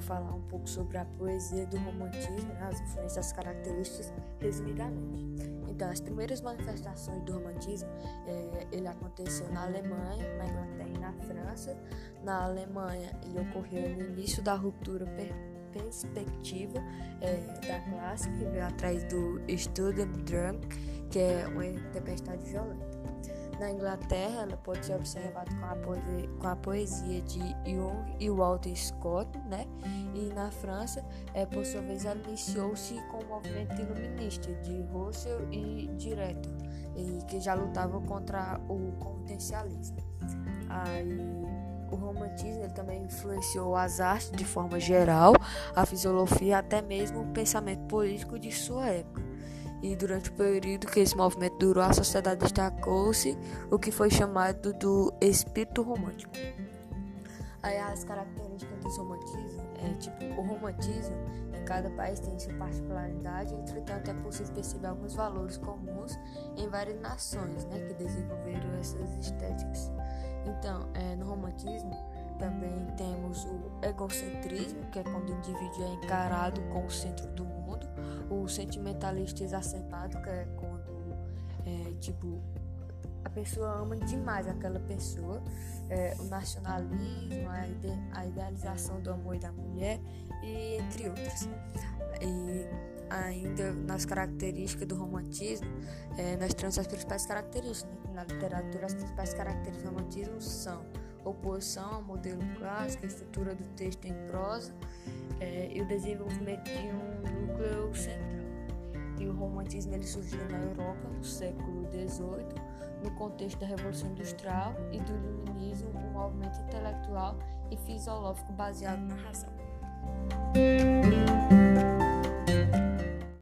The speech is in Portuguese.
falar um pouco sobre a poesia do romantismo, né, as influências, as características, resumidamente. Então, as primeiras manifestações do romantismo, é, ele aconteceu na Alemanha, na Inglaterra e na França. Na Alemanha, ele ocorreu no início da ruptura per perspectiva é, da classe, que veio atrás do Studentdrunk, que é uma tempestade violenta. Na Inglaterra, ela pode ser observada com a, poesia, com a poesia de Jung e Walter Scott, né? E na França, é, por sua vez, ela iniciou-se com o movimento iluminista de Russell e Direto, e que já lutavam contra o contencialismo. Aí, o romantismo também influenciou as artes de forma geral, a filosofia e até mesmo o pensamento político de sua época e durante o período que esse movimento durou, a sociedade destacou-se o que foi chamado do espírito romântico. Aí as características do romantismo é tipo o romantismo em cada país tem sua particularidade, entretanto é possível perceber alguns valores comuns em várias nações, né, que desenvolveram essas estéticas. Então, é, no romantismo também temos o egocentrismo, que é quando o indivíduo é encarado como o centro do mundo, o sentimentalista exacerbado, que é quando é, tipo a pessoa ama demais aquela pessoa, é, o nacionalismo, a, ide a idealização do amor e da mulher, e entre outras. E ainda nas características do romantismo, é, nós temos as principais características. Né? Na literatura, as principais características do romantismo são oposição ao modelo clássico, a estrutura do texto em prosa é, e o desenvolvimento de um núcleo romantismo ele surgiu na Europa no século XVIII, no contexto da Revolução Industrial e do Iluminismo, um movimento intelectual e filosófico baseado na razão.